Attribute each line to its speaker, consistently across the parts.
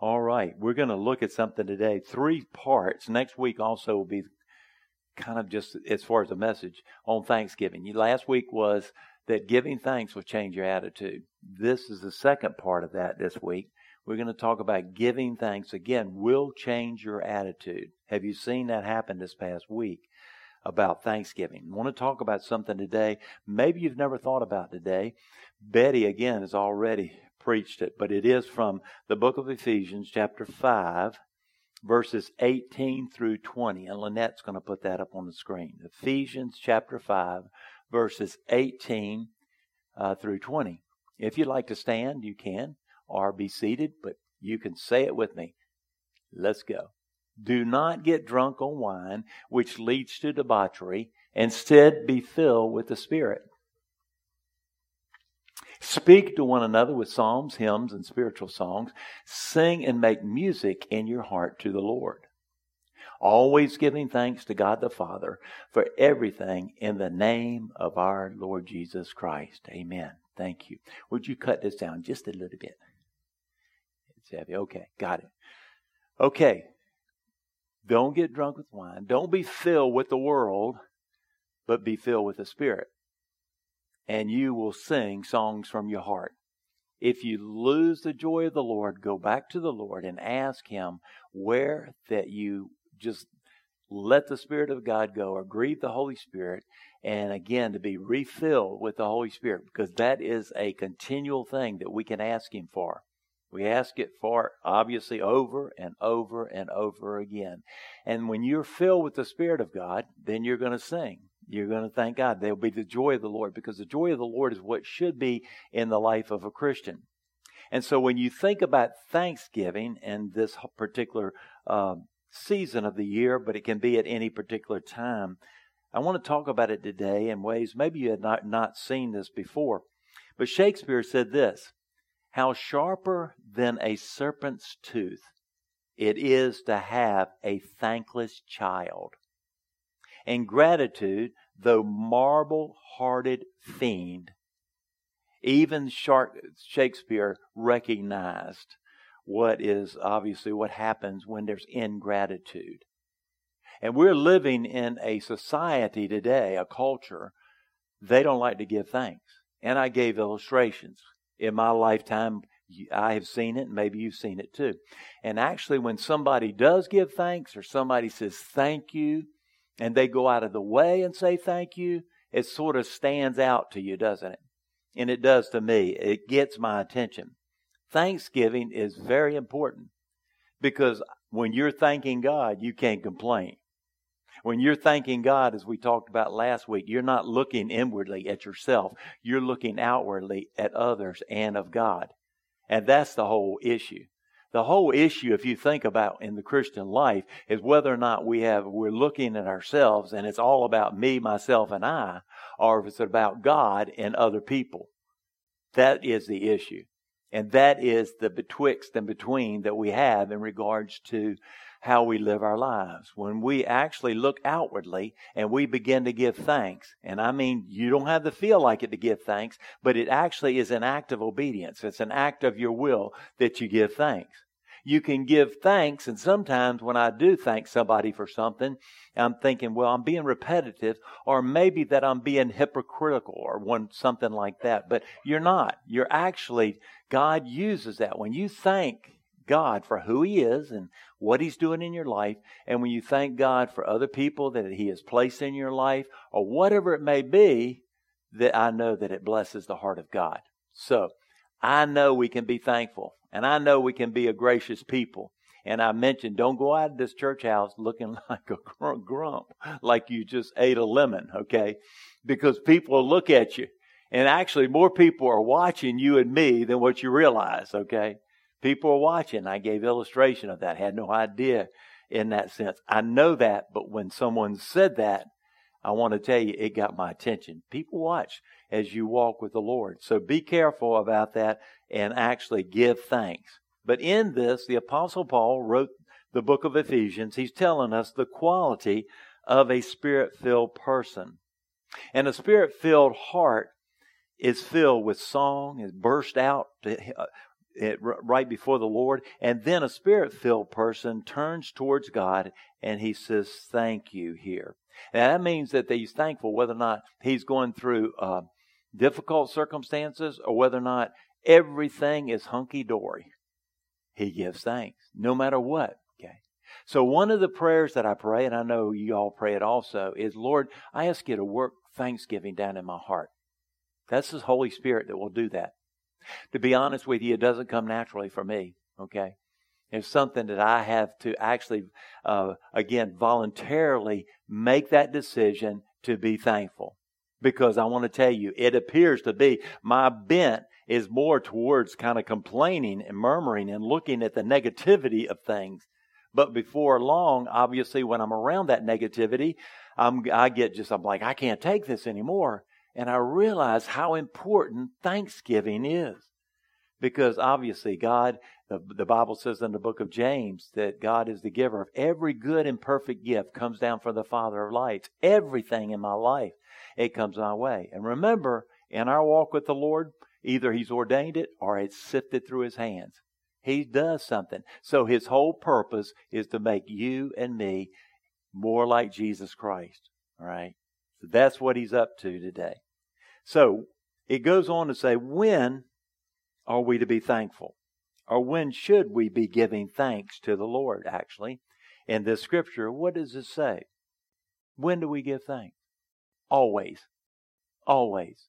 Speaker 1: All right, we're going to look at something today. Three parts. Next week also will be kind of just as far as a message on Thanksgiving. Last week was that giving thanks will change your attitude. This is the second part of that this week. We're going to talk about giving thanks again will change your attitude. Have you seen that happen this past week about Thanksgiving? I want to talk about something today maybe you've never thought about today. Betty again has already preached it, but it is from the book of Ephesians chapter 5 verses 18 through 20 and Lynette's going to put that up on the screen. Ephesians chapter 5 verses 18 uh, through 20. If you'd like to stand, you can or be seated, but you can say it with me. Let's go. Do not get drunk on wine, which leads to debauchery. Instead, be filled with the Spirit. Speak to one another with psalms, hymns, and spiritual songs. Sing and make music in your heart to the Lord. Always giving thanks to God the Father for everything in the name of our Lord Jesus Christ. Amen. Thank you. Would you cut this down just a little bit? It's heavy. Okay, got it. Okay. Don't get drunk with wine. Don't be filled with the world, but be filled with the Spirit. And you will sing songs from your heart. If you lose the joy of the Lord, go back to the Lord and ask Him where that you just let the Spirit of God go or grieve the Holy Spirit. And again, to be refilled with the Holy Spirit, because that is a continual thing that we can ask Him for. We ask it for obviously over and over and over again. And when you're filled with the Spirit of God, then you're going to sing. You're going to thank God. There'll be the joy of the Lord because the joy of the Lord is what should be in the life of a Christian. And so when you think about Thanksgiving and this particular uh, season of the year, but it can be at any particular time, I want to talk about it today in ways maybe you had not, not seen this before. But Shakespeare said this how sharper than a serpent's tooth it is to have a thankless child. Ingratitude, though marble hearted fiend, even Shakespeare recognized what is obviously what happens when there's ingratitude. And we're living in a society today, a culture, they don't like to give thanks. And I gave illustrations in my lifetime, I have seen it, and maybe you've seen it too. And actually, when somebody does give thanks or somebody says thank you, and they go out of the way and say thank you, it sort of stands out to you, doesn't it? And it does to me. It gets my attention. Thanksgiving is very important because when you're thanking God, you can't complain. When you're thanking God, as we talked about last week, you're not looking inwardly at yourself. You're looking outwardly at others and of God. And that's the whole issue. The whole issue, if you think about in the Christian life, is whether or not we have, we're looking at ourselves and it's all about me, myself, and I, or if it's about God and other people. That is the issue. And that is the betwixt and between that we have in regards to how we live our lives. When we actually look outwardly and we begin to give thanks, and I mean, you don't have to feel like it to give thanks, but it actually is an act of obedience. It's an act of your will that you give thanks. You can give thanks, and sometimes when I do thank somebody for something, I'm thinking, well, I'm being repetitive, or maybe that I'm being hypocritical, or one something like that. But you're not. You're actually God uses that when you thank God for who He is and what He's doing in your life, and when you thank God for other people that He has placed in your life, or whatever it may be, that I know that it blesses the heart of God. So I know we can be thankful, and I know we can be a gracious people. And I mentioned, don't go out of this church house looking like a grump, like you just ate a lemon, okay? Because people will look at you. And actually, more people are watching you and me than what you realize, okay? People are watching. I gave illustration of that. Had no idea in that sense. I know that, but when someone said that, I want to tell you it got my attention. People watch as you walk with the Lord. So be careful about that and actually give thanks. But in this, the apostle Paul wrote the book of Ephesians. He's telling us the quality of a spirit-filled person. And a spirit-filled heart is filled with song, is burst out uh, it, right before the Lord, and then a spirit filled person turns towards God and he says, Thank you here. And that means that he's thankful whether or not he's going through uh, difficult circumstances or whether or not everything is hunky dory. He gives thanks no matter what. Okay. So one of the prayers that I pray, and I know you all pray it also, is Lord, I ask you to work thanksgiving down in my heart. That's the Holy Spirit that will do that. To be honest with you, it doesn't come naturally for me. Okay. It's something that I have to actually, uh, again, voluntarily make that decision to be thankful. Because I want to tell you, it appears to be my bent is more towards kind of complaining and murmuring and looking at the negativity of things. But before long, obviously, when I'm around that negativity, I'm, I get just, I'm like, I can't take this anymore. And I realize how important Thanksgiving is. Because obviously, God, the, the Bible says in the book of James that God is the giver of every good and perfect gift comes down from the Father of lights. Everything in my life, it comes my way. And remember, in our walk with the Lord, either He's ordained it or it's sifted through His hands. He does something. So His whole purpose is to make you and me more like Jesus Christ. All right? So that's what He's up to today. So it goes on to say, when are we to be thankful? Or when should we be giving thanks to the Lord, actually? In this scripture, what does it say? When do we give thanks? Always. Always.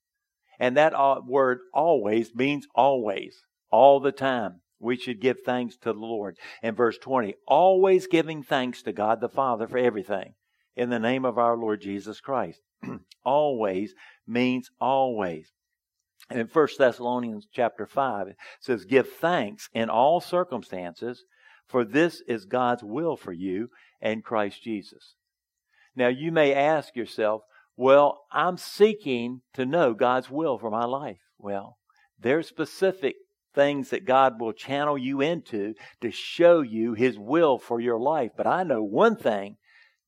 Speaker 1: And that word always means always, all the time. We should give thanks to the Lord. In verse 20, always giving thanks to God the Father for everything in the name of our Lord Jesus Christ. always means always. And in 1 Thessalonians chapter 5, it says, Give thanks in all circumstances, for this is God's will for you and Christ Jesus. Now you may ask yourself, well, I'm seeking to know God's will for my life. Well, there's specific things that God will channel you into to show you His will for your life. But I know one thing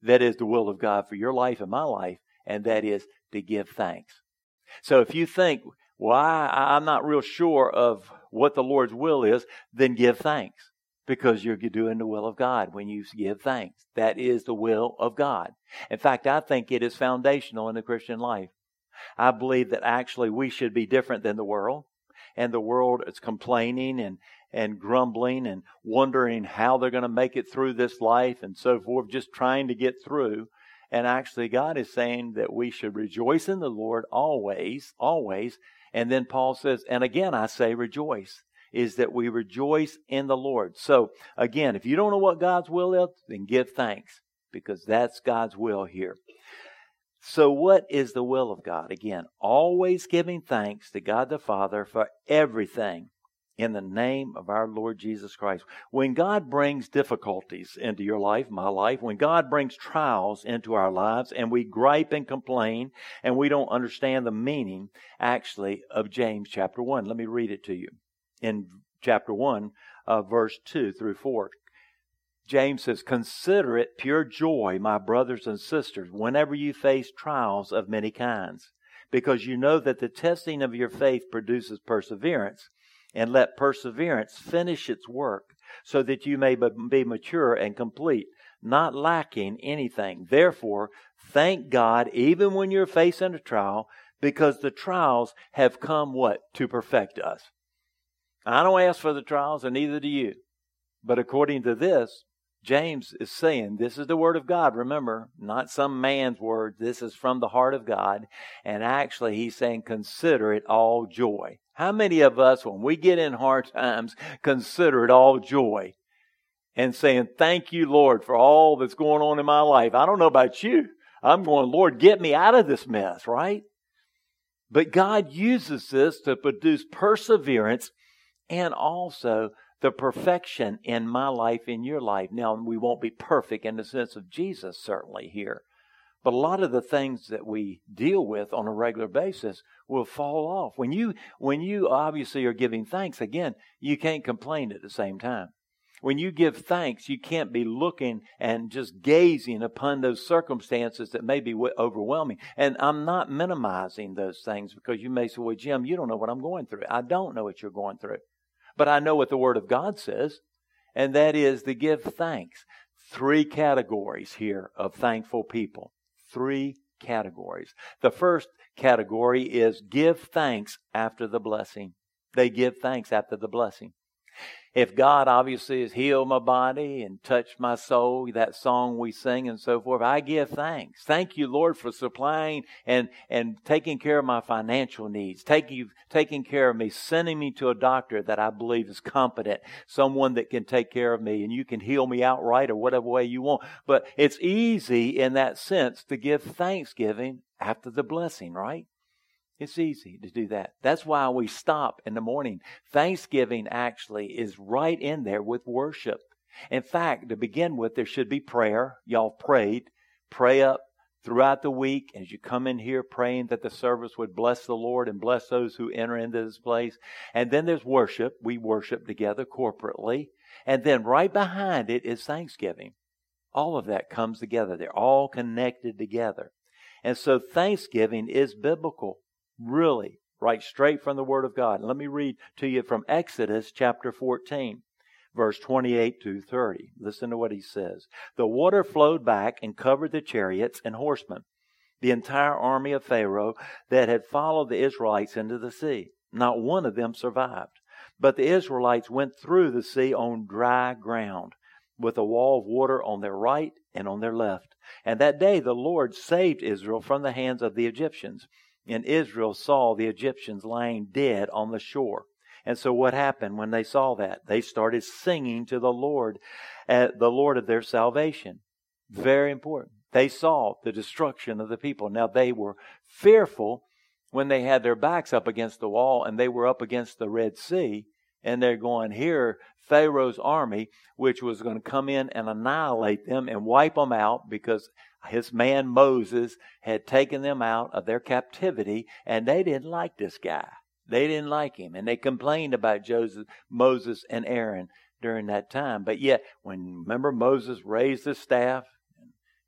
Speaker 1: that is the will of God for your life and my life, and that is to give thanks. So if you think, well, I'm not real sure of what the Lord's will is, then give thanks because you're doing the will of God when you give thanks. That is the will of God. In fact, I think it is foundational in the Christian life. I believe that actually we should be different than the world. And the world is complaining and, and grumbling and wondering how they're going to make it through this life and so forth, just trying to get through. And actually, God is saying that we should rejoice in the Lord always, always. And then Paul says, and again, I say rejoice, is that we rejoice in the Lord. So again, if you don't know what God's will is, then give thanks because that's God's will here. So, what is the will of God? Again, always giving thanks to God the Father for everything in the name of our Lord Jesus Christ. When God brings difficulties into your life, my life, when God brings trials into our lives and we gripe and complain and we don't understand the meaning actually of James chapter 1. Let me read it to you. In chapter 1, uh, verse 2 through 4. James says, Consider it pure joy, my brothers and sisters, whenever you face trials of many kinds, because you know that the testing of your faith produces perseverance and let perseverance finish its work, so that you may be mature and complete, not lacking anything. Therefore, thank God even when you're facing a trial, because the trials have come what? To perfect us. I don't ask for the trials, and neither do you. But according to this, James is saying, this is the word of God. Remember, not some man's word. This is from the heart of God. And actually, he's saying, consider it all joy. How many of us, when we get in hard times, consider it all joy and saying, Thank you, Lord, for all that's going on in my life? I don't know about you. I'm going, Lord, get me out of this mess, right? But God uses this to produce perseverance and also the perfection in my life, in your life. Now, we won't be perfect in the sense of Jesus, certainly, here. But a lot of the things that we deal with on a regular basis will fall off. When you, when you obviously are giving thanks, again, you can't complain at the same time. When you give thanks, you can't be looking and just gazing upon those circumstances that may be overwhelming. And I'm not minimizing those things because you may say, well, Jim, you don't know what I'm going through. I don't know what you're going through. But I know what the Word of God says, and that is to give thanks. Three categories here of thankful people. Three categories. The first category is give thanks after the blessing. They give thanks after the blessing. If God obviously has healed my body and touched my soul, that song we sing and so forth, I give thanks. Thank you, Lord, for supplying and, and taking care of my financial needs, taking, taking care of me, sending me to a doctor that I believe is competent, someone that can take care of me and you can heal me outright or whatever way you want. But it's easy in that sense to give thanksgiving after the blessing, right? It's easy to do that. That's why we stop in the morning. Thanksgiving actually is right in there with worship. In fact, to begin with, there should be prayer. Y'all prayed. Pray up throughout the week as you come in here praying that the service would bless the Lord and bless those who enter into this place. And then there's worship. We worship together corporately. And then right behind it is Thanksgiving. All of that comes together. They're all connected together. And so Thanksgiving is biblical. Really, right straight from the Word of God. Let me read to you from Exodus chapter 14, verse 28 to 30. Listen to what he says. The water flowed back and covered the chariots and horsemen, the entire army of Pharaoh that had followed the Israelites into the sea. Not one of them survived. But the Israelites went through the sea on dry ground, with a wall of water on their right and on their left. And that day the Lord saved Israel from the hands of the Egyptians and Israel saw the Egyptians lying dead on the shore. And so what happened when they saw that? They started singing to the Lord, uh, the Lord of their salvation. Very important. They saw the destruction of the people. Now they were fearful when they had their backs up against the wall and they were up against the Red Sea and they're going here Pharaoh's army which was going to come in and annihilate them and wipe them out because his man Moses had taken them out of their captivity, and they didn't like this guy. They didn't like him, and they complained about Joseph, Moses and Aaron during that time. But yet, when remember Moses raised the staff,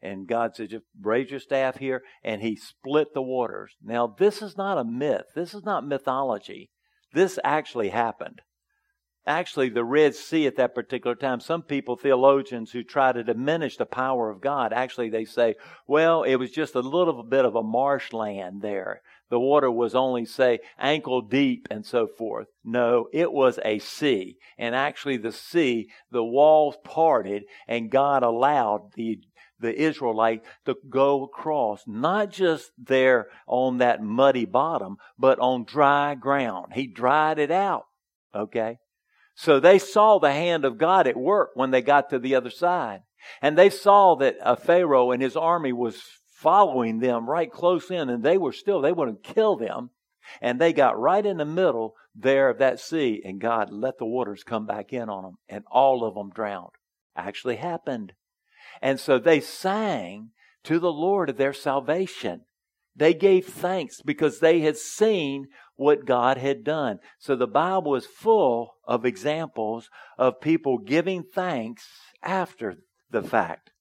Speaker 1: and God said, "Just raise your staff here," and he split the waters. Now, this is not a myth. This is not mythology. This actually happened actually the Red Sea at that particular time. Some people, theologians who try to diminish the power of God, actually they say, well, it was just a little bit of a marshland there. The water was only, say, ankle deep and so forth. No, it was a sea. And actually the sea, the walls parted and God allowed the the Israelite to go across, not just there on that muddy bottom, but on dry ground. He dried it out. Okay? So they saw the hand of God at work when they got to the other side. And they saw that a Pharaoh and his army was following them right close in, and they were still, they wouldn't kill them. And they got right in the middle there of that sea, and God let the waters come back in on them, and all of them drowned. Actually happened. And so they sang to the Lord of their salvation. They gave thanks because they had seen what God had done. So the Bible is full of examples of people giving thanks after the fact.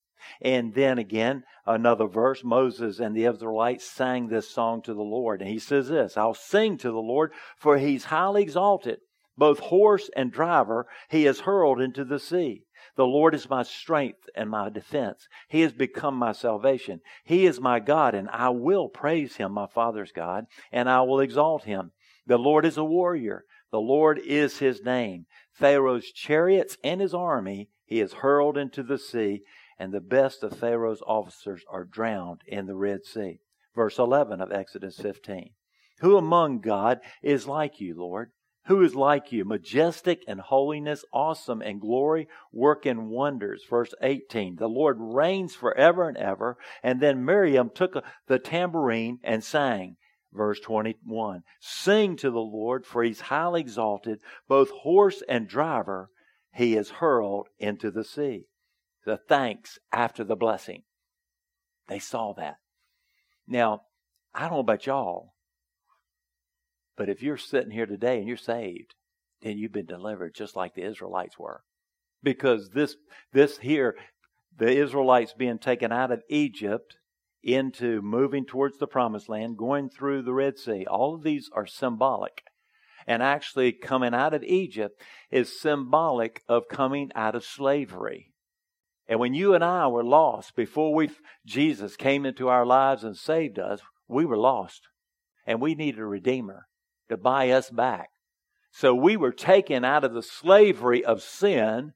Speaker 1: And then again, another verse, Moses and the Israelites sang this song to the Lord. And he says this, I'll sing to the Lord, for he's highly exalted. Both horse and driver he has hurled into the sea. The Lord is my strength and my defense. He has become my salvation. He is my God, and I will praise him, my Father's God, and I will exalt him. The Lord is a warrior. The Lord is his name. Pharaoh's chariots and his army he has hurled into the sea, and the best of Pharaoh's officers are drowned in the Red Sea. Verse 11 of Exodus 15. Who among God is like you, Lord? Who is like you? Majestic in holiness, awesome in glory, working wonders. Verse 18. The Lord reigns forever and ever. And then Miriam took uh, the tambourine and sang. Verse 21. Sing to the Lord, for he's highly exalted. Both horse and driver he is hurled into the sea. The thanks after the blessing. They saw that. Now, I don't know about y'all, but if you're sitting here today and you're saved, then you've been delivered just like the Israelites were. Because this, this here, the Israelites being taken out of Egypt into moving towards the promised land, going through the Red Sea, all of these are symbolic. And actually, coming out of Egypt is symbolic of coming out of slavery. And when you and I were lost, before we, Jesus came into our lives and saved us, we were lost. And we needed a Redeemer to buy us back. So we were taken out of the slavery of sin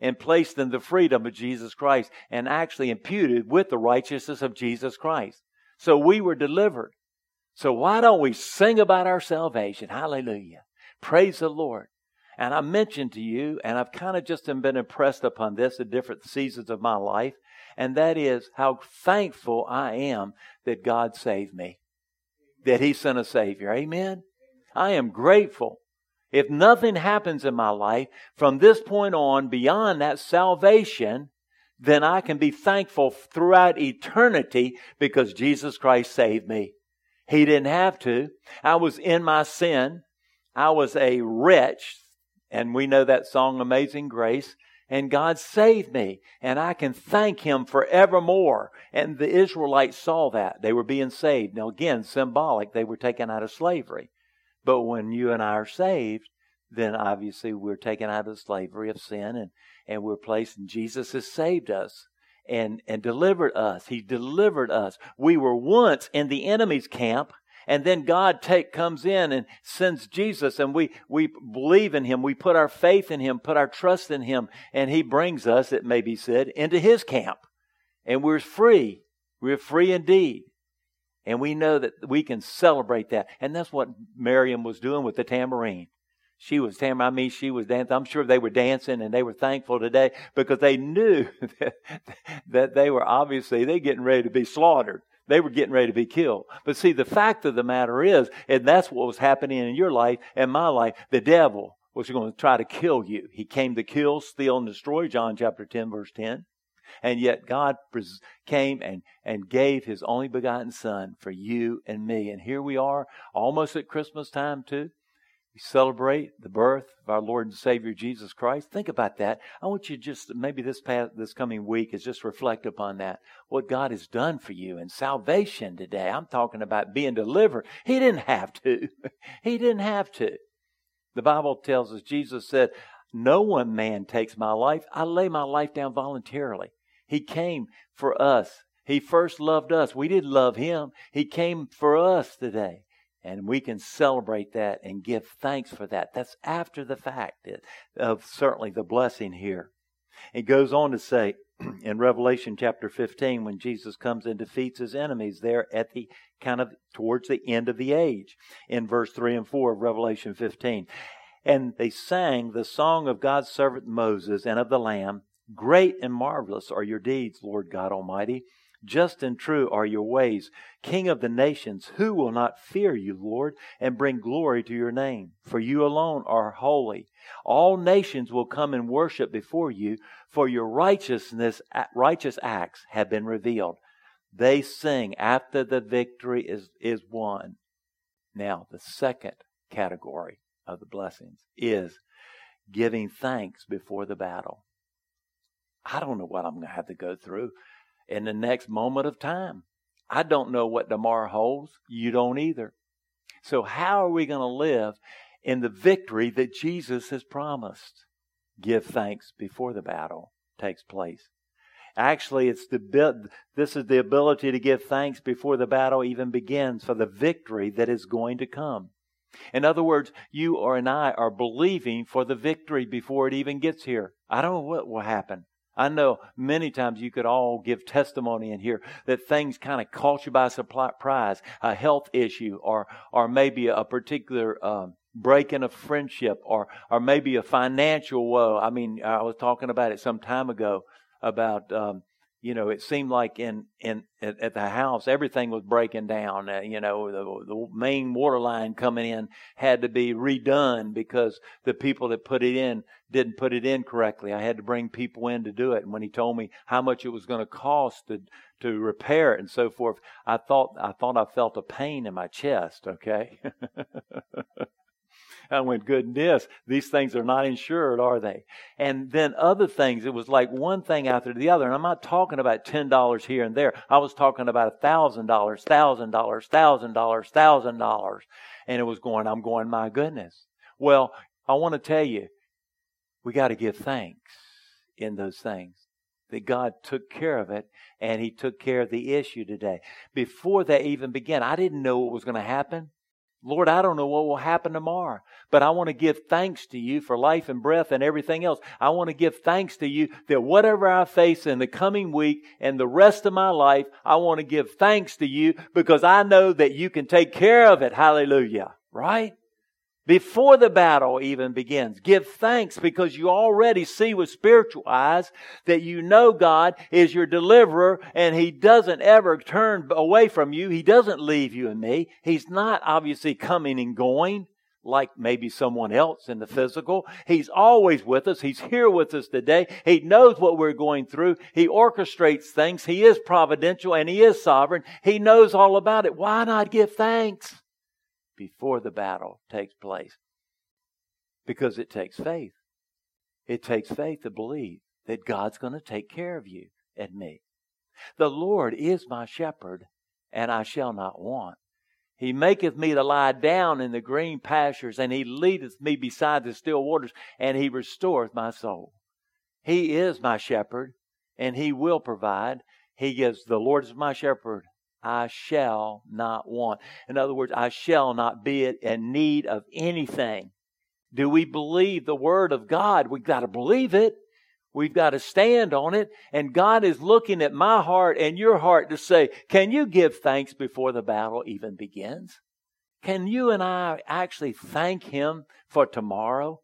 Speaker 1: and placed in the freedom of Jesus Christ and actually imputed with the righteousness of Jesus Christ. So we were delivered. So why don't we sing about our salvation? Hallelujah. Praise the Lord. And I mentioned to you, and I've kind of just been impressed upon this at different seasons of my life, and that is how thankful I am that God saved me, that He sent a Savior. Amen. I am grateful. If nothing happens in my life from this point on beyond that salvation, then I can be thankful throughout eternity because Jesus Christ saved me. He didn't have to. I was in my sin. I was a wretch. And we know that song, Amazing Grace. And God saved me. And I can thank Him forevermore. And the Israelites saw that. They were being saved. Now, again, symbolic. They were taken out of slavery. But when you and I are saved, then obviously we're taken out of the slavery of sin and, and we're placed, and Jesus has saved us and, and delivered us. He delivered us. We were once in the enemy's camp, and then God take, comes in and sends Jesus, and we, we believe in Him. We put our faith in Him, put our trust in Him, and He brings us, it may be said, into His camp. And we're free. We're free indeed. And we know that we can celebrate that. And that's what Miriam was doing with the tambourine. She was dancing. I mean, she was dancing. I'm sure they were dancing and they were thankful today because they knew that, that they were obviously they getting ready to be slaughtered. They were getting ready to be killed. But see, the fact of the matter is, and that's what was happening in your life and my life, the devil was going to try to kill you. He came to kill, steal, and destroy, John chapter 10, verse 10. And yet God came and, and gave his only begotten son for you and me. And here we are, almost at Christmas time too. We celebrate the birth of our Lord and Savior Jesus Christ. Think about that. I want you just maybe this past, this coming week is just reflect upon that. What God has done for you in salvation today. I'm talking about being delivered. He didn't have to. he didn't have to. The Bible tells us Jesus said, "No one man takes my life. I lay my life down voluntarily." He came for us. He first loved us. We didn't love him. He came for us today. And we can celebrate that and give thanks for that. That's after the fact of certainly the blessing here. It goes on to say in Revelation chapter 15, when Jesus comes and defeats his enemies there at the kind of towards the end of the age, in verse 3 and 4 of Revelation 15. And they sang the song of God's servant Moses and of the Lamb. Great and marvelous are your deeds, Lord God Almighty. Just and true are your ways. King of the nations, who will not fear you, Lord, and bring glory to your name? For you alone are holy. All nations will come and worship before you, for your righteousness, righteous acts have been revealed. They sing after the victory is, is won. Now, the second category of the blessings is giving thanks before the battle. I don't know what I'm going to have to go through in the next moment of time. I don't know what tomorrow holds. You don't either. So, how are we going to live in the victory that Jesus has promised? Give thanks before the battle takes place. Actually, it's the this is the ability to give thanks before the battle even begins for the victory that is going to come. In other words, you or and I are believing for the victory before it even gets here. I don't know what will happen. I know many times you could all give testimony in here that things kind of caught you by surprise, a health issue, or or maybe a particular um, break in a friendship, or or maybe a financial woe. I mean, I was talking about it some time ago about um, you know, it seemed like in in at, at the house everything was breaking down. Uh, you know, the, the main water line coming in had to be redone because the people that put it in didn't put it in correctly. I had to bring people in to do it. And when he told me how much it was going to cost to to repair it and so forth, I thought I thought I felt a pain in my chest. Okay. I went, goodness, these things are not insured, are they? And then other things, it was like one thing after the other. And I'm not talking about $10 here and there. I was talking about $1,000, $1,000, $1,000, $1,000. And it was going, I'm going, my goodness. Well, I want to tell you, we got to give thanks in those things that God took care of it and He took care of the issue today. Before that even began, I didn't know what was going to happen. Lord, I don't know what will happen tomorrow, but I want to give thanks to you for life and breath and everything else. I want to give thanks to you that whatever I face in the coming week and the rest of my life, I want to give thanks to you because I know that you can take care of it. Hallelujah. Right? Before the battle even begins. Give thanks because you already see with spiritual eyes that you know God is your deliverer and He doesn't ever turn away from you. He doesn't leave you and me. He's not obviously coming and going like maybe someone else in the physical. He's always with us. He's here with us today. He knows what we're going through. He orchestrates things. He is providential and He is sovereign. He knows all about it. Why not give thanks? Before the battle takes place. Because it takes faith. It takes faith to believe that God's going to take care of you and me. The Lord is my shepherd, and I shall not want. He maketh me to lie down in the green pastures, and he leadeth me beside the still waters, and he restoreth my soul. He is my shepherd, and he will provide. He gives, the Lord is my shepherd, I shall not want. In other words, I shall not be in need of anything. Do we believe the Word of God? We've got to believe it. We've got to stand on it. And God is looking at my heart and your heart to say, can you give thanks before the battle even begins? Can you and I actually thank Him for tomorrow?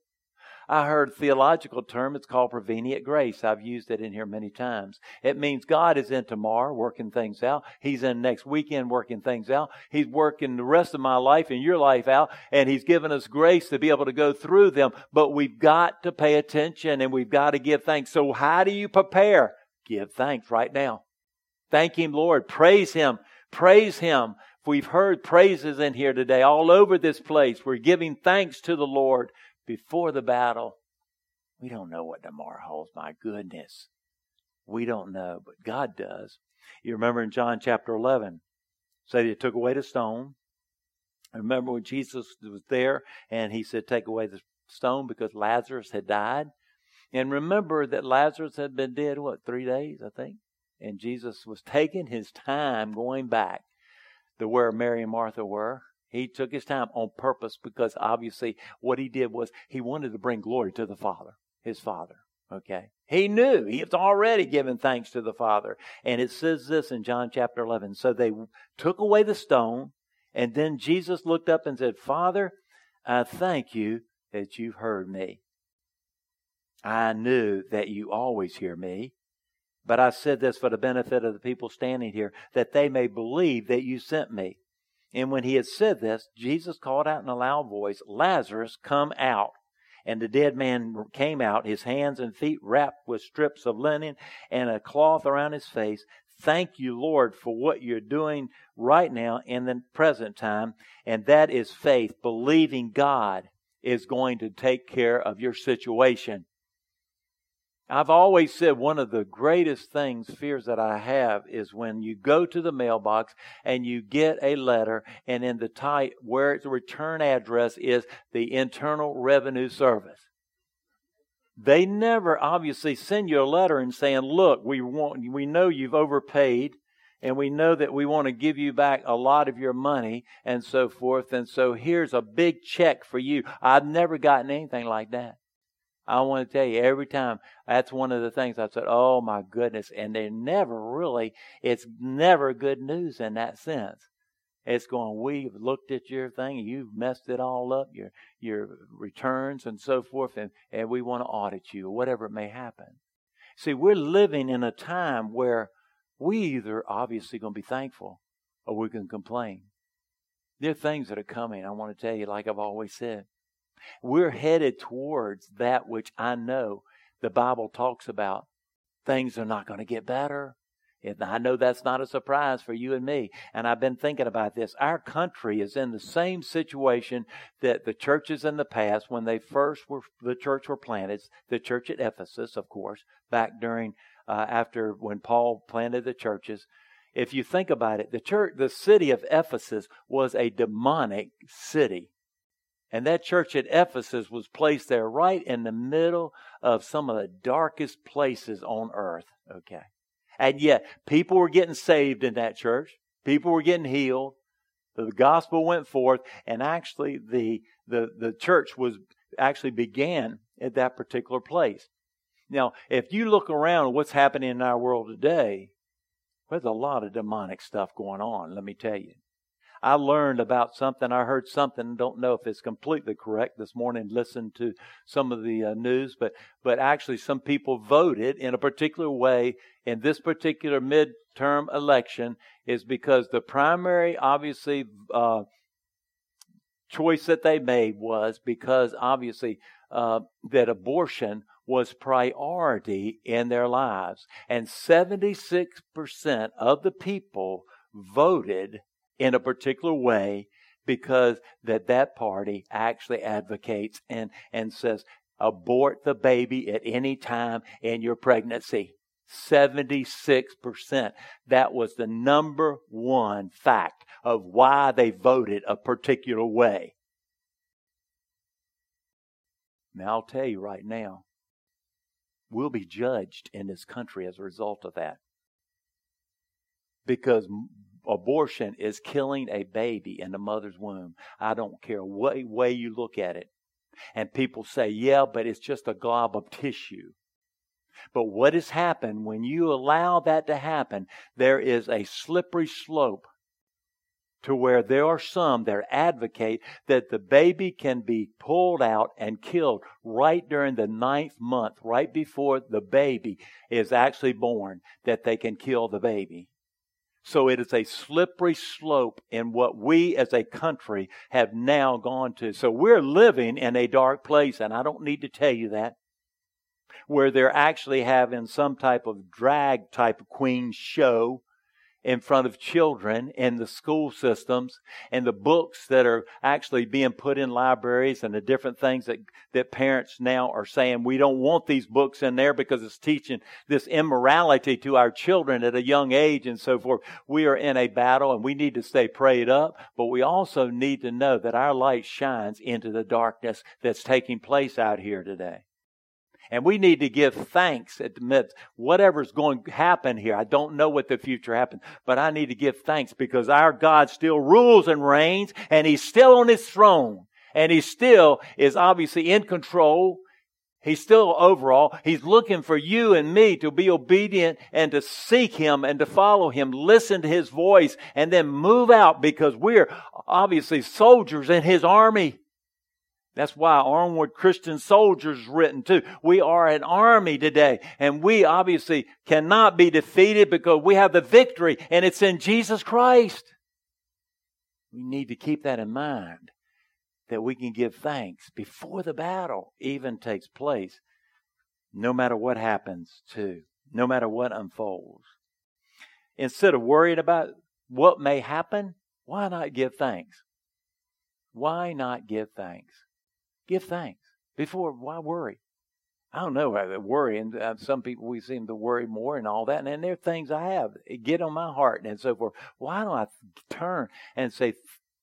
Speaker 1: I heard a theological term, it's called prevenient grace. I've used it in here many times. It means God is in tomorrow working things out. He's in next weekend working things out. He's working the rest of my life and your life out, and He's given us grace to be able to go through them. But we've got to pay attention and we've got to give thanks. So how do you prepare? Give thanks right now. Thank Him, Lord. Praise Him. Praise Him. We've heard praises in here today all over this place. We're giving thanks to the Lord before the battle, we don't know what tomorrow holds. My goodness. We don't know, but God does. You remember in John chapter 11, said he took away the stone. Remember when Jesus was there and he said, Take away the stone because Lazarus had died? And remember that Lazarus had been dead, what, three days, I think? And Jesus was taking his time going back to where Mary and Martha were. He took his time on purpose because obviously what he did was he wanted to bring glory to the Father, his Father. Okay. He knew he was already given thanks to the Father. And it says this in John chapter 11. So they took away the stone, and then Jesus looked up and said, Father, I thank you that you've heard me. I knew that you always hear me. But I said this for the benefit of the people standing here, that they may believe that you sent me. And when he had said this, Jesus called out in a loud voice, Lazarus, come out. And the dead man came out, his hands and feet wrapped with strips of linen and a cloth around his face. Thank you, Lord, for what you're doing right now in the present time. And that is faith, believing God is going to take care of your situation. I've always said one of the greatest things, fears that I have, is when you go to the mailbox and you get a letter, and in the type where its return address is the Internal Revenue Service. They never obviously send you a letter and saying, "Look, we want, we know you've overpaid." and we know that we want to give you back a lot of your money and so forth. And so here's a big check for you. I've never gotten anything like that. I want to tell you, every time, that's one of the things I said, oh my goodness. And they're never really, it's never good news in that sense. It's going, we've looked at your thing, you've messed it all up, your your returns and so forth, and, and we want to audit you, or whatever it may happen. See, we're living in a time where we either obviously going to be thankful or we can complain. There are things that are coming, I want to tell you, like I've always said. We're headed towards that which I know the Bible talks about. Things are not going to get better. And I know that's not a surprise for you and me. And I've been thinking about this. Our country is in the same situation that the churches in the past, when they first were, the church were planted, the church at Ephesus, of course, back during, uh, after when Paul planted the churches, if you think about it, the church, the city of Ephesus was a demonic city. And that church at Ephesus was placed there right in the middle of some of the darkest places on earth. Okay. And yet, people were getting saved in that church. People were getting healed. The gospel went forth, and actually, the, the, the church was actually began at that particular place. Now, if you look around what's happening in our world today, there's a lot of demonic stuff going on, let me tell you. I learned about something. I heard something. Don't know if it's completely correct this morning. Listened to some of the uh, news, but but actually, some people voted in a particular way in this particular midterm election is because the primary, obviously, uh, choice that they made was because obviously uh, that abortion was priority in their lives, and seventy six percent of the people voted in a particular way because that that party actually advocates and, and says abort the baby at any time in your pregnancy. 76%. That was the number one fact of why they voted a particular way. Now, I'll tell you right now, we'll be judged in this country as a result of that. Because abortion is killing a baby in the mother's womb. I don't care what way you look at it. And people say, yeah, but it's just a glob of tissue. But what has happened when you allow that to happen, there is a slippery slope to where there are some that advocate that the baby can be pulled out and killed right during the ninth month, right before the baby is actually born, that they can kill the baby. So it is a slippery slope in what we as a country have now gone to. So we're living in a dark place, and I don't need to tell you that. Where they're actually having some type of drag type queen show in front of children in the school systems and the books that are actually being put in libraries and the different things that, that parents now are saying we don't want these books in there because it's teaching this immorality to our children at a young age and so forth. We are in a battle and we need to stay prayed up, but we also need to know that our light shines into the darkness that's taking place out here today. And we need to give thanks at the midst. Whatever's going to happen here, I don't know what the future happens, but I need to give thanks because our God still rules and reigns and He's still on His throne. And He still is obviously in control. He's still overall. He's looking for you and me to be obedient and to seek Him and to follow Him, listen to His voice, and then move out because we're obviously soldiers in His army. That's why Onward Christian Soldiers written too. We are an army today and we obviously cannot be defeated because we have the victory and it's in Jesus Christ. We need to keep that in mind that we can give thanks before the battle even takes place, no matter what happens too, no matter what unfolds. Instead of worrying about what may happen, why not give thanks? Why not give thanks? Give thanks. Before, why worry? I don't know. I worry, and uh, some people we seem to worry more and all that. And then there are things I have get on my heart and so forth. Why don't I turn and say,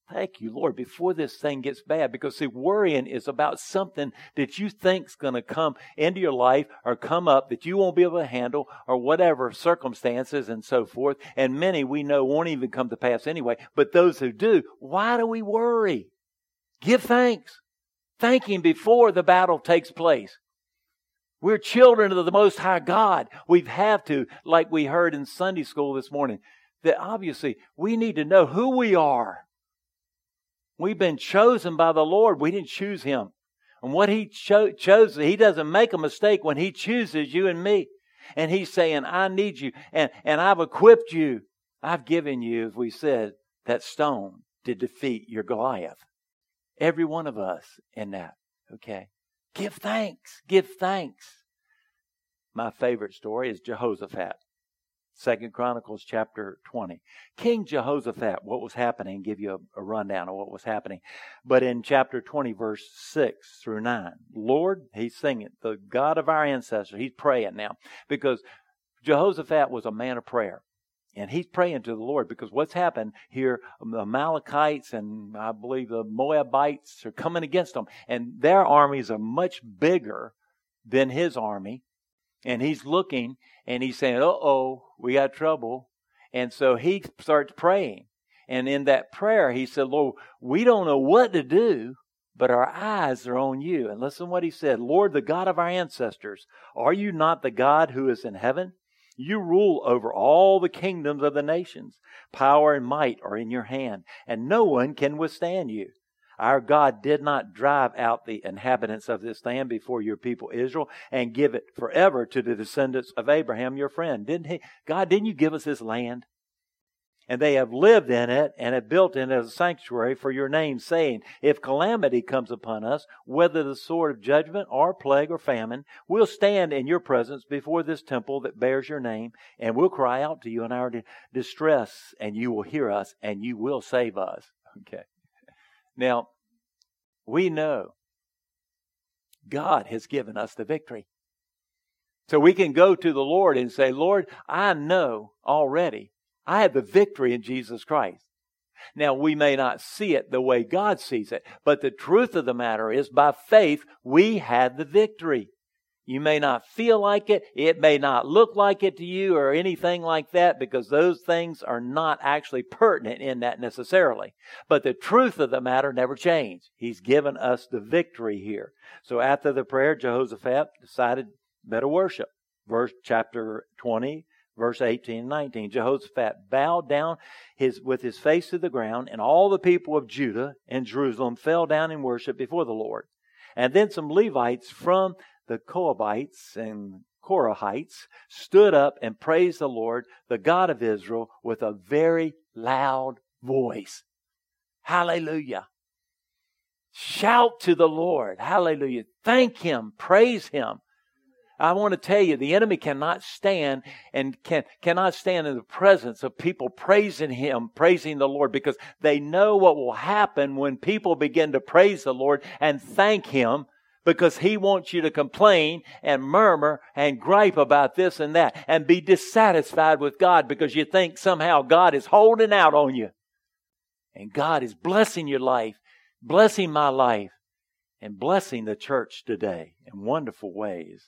Speaker 1: "Thank you, Lord," before this thing gets bad? Because see, worrying is about something that you think's going to come into your life or come up that you won't be able to handle or whatever circumstances and so forth. And many we know won't even come to pass anyway. But those who do, why do we worry? Give thanks. Thank Him before the battle takes place. We're children of the Most High God. We have to, like we heard in Sunday school this morning, that obviously we need to know who we are. We've been chosen by the Lord. We didn't choose Him. And what He cho- chose, He doesn't make a mistake when He chooses you and me. And He's saying, I need you. And, and I've equipped you. I've given you, as we said, that stone to defeat your Goliath. Every one of us in that. Okay. Give thanks. Give thanks. My favorite story is Jehoshaphat. Second Chronicles chapter 20. King Jehoshaphat, what was happening, give you a, a, rundown of what was happening. But in chapter 20, verse 6 through 9, Lord, he's singing, the God of our ancestors, he's praying now because Jehoshaphat was a man of prayer. And he's praying to the Lord because what's happened here, the Amalekites and I believe the Moabites are coming against them. And their armies are much bigger than his army. And he's looking and he's saying, uh oh, we got trouble. And so he starts praying. And in that prayer, he said, Lord, we don't know what to do, but our eyes are on you. And listen what he said Lord, the God of our ancestors, are you not the God who is in heaven? You rule over all the kingdoms of the nations. Power and might are in your hand, and no one can withstand you. Our God did not drive out the inhabitants of this land before your people Israel and give it forever to the descendants of Abraham, your friend. Didn't he? God, didn't you give us this land? And they have lived in it and have built in it as a sanctuary for your name, saying, If calamity comes upon us, whether the sword of judgment or plague or famine, we'll stand in your presence before this temple that bears your name, and we'll cry out to you in our distress, and you will hear us, and you will save us. Okay. Now, we know God has given us the victory. So we can go to the Lord and say, Lord, I know already I have the victory in Jesus Christ. Now, we may not see it the way God sees it, but the truth of the matter is, by faith, we had the victory. You may not feel like it, it may not look like it to you, or anything like that, because those things are not actually pertinent in that necessarily. But the truth of the matter never changed. He's given us the victory here. So after the prayer, Jehoshaphat decided better worship. Verse chapter 20, verse 18 and 19. Jehoshaphat bowed down his, with his face to the ground, and all the people of Judah and Jerusalem fell down in worship before the Lord. And then some Levites from the Kohathites and Korahites stood up and praised the Lord, the God of Israel, with a very loud voice. Hallelujah. Shout to the Lord. Hallelujah. Thank Him. Praise Him. I want to tell you, the enemy cannot stand and can, cannot stand in the presence of people praising him, praising the Lord, because they know what will happen when people begin to praise the Lord and thank him because he wants you to complain and murmur and gripe about this and that and be dissatisfied with God because you think somehow God is holding out on you. And God is blessing your life, blessing my life, and blessing the church today in wonderful ways.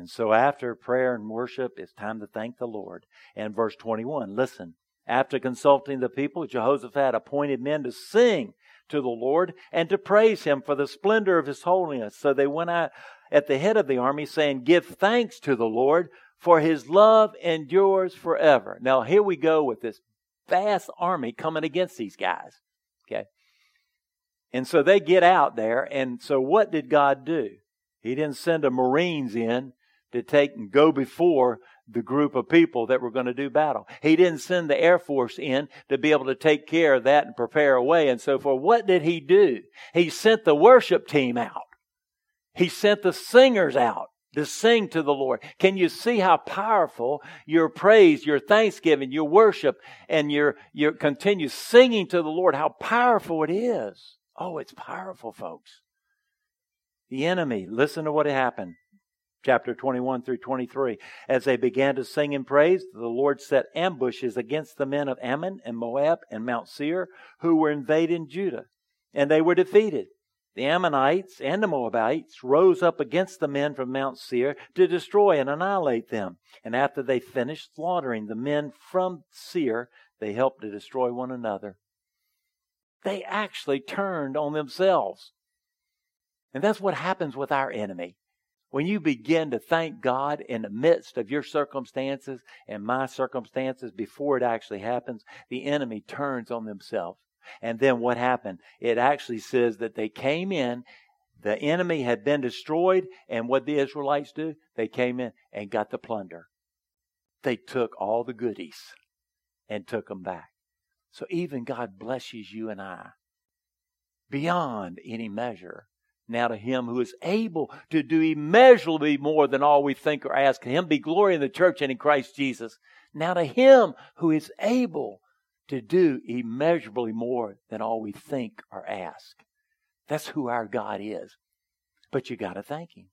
Speaker 1: And so after prayer and worship, it's time to thank the Lord. And verse 21, listen. After consulting the people, Jehoshaphat appointed men to sing to the Lord and to praise him for the splendor of his holiness. So they went out at the head of the army saying, Give thanks to the Lord, for his love endures forever. Now here we go with this vast army coming against these guys. Okay. And so they get out there. And so what did God do? He didn't send the Marines in to take and go before the group of people that were going to do battle. He didn't send the Air Force in to be able to take care of that and prepare a way and so forth. What did he do? He sent the worship team out. He sent the singers out to sing to the Lord. Can you see how powerful your praise, your thanksgiving, your worship, and your, your continue singing to the Lord, how powerful it is? Oh, it's powerful, folks. The enemy, listen to what happened chapter 21 through 23. As they began to sing and praise, the Lord set ambushes against the men of Ammon and Moab and Mount Seir who were invading Judah, and they were defeated. The Ammonites and the Moabites rose up against the men from Mount Seir to destroy and annihilate them. And after they finished slaughtering the men from Seir, they helped to destroy one another. They actually turned on themselves. And that's what happens with our enemy. When you begin to thank God in the midst of your circumstances and my circumstances before it actually happens, the enemy turns on themselves. And then what happened? It actually says that they came in, the enemy had been destroyed, and what the Israelites do? They came in and got the plunder. They took all the goodies and took them back. So even God blesses you and I beyond any measure now to him who is able to do immeasurably more than all we think or ask. Him be glory in the church and in Christ Jesus. Now to him who is able to do immeasurably more than all we think or ask. That's who our God is. But you got to thank him.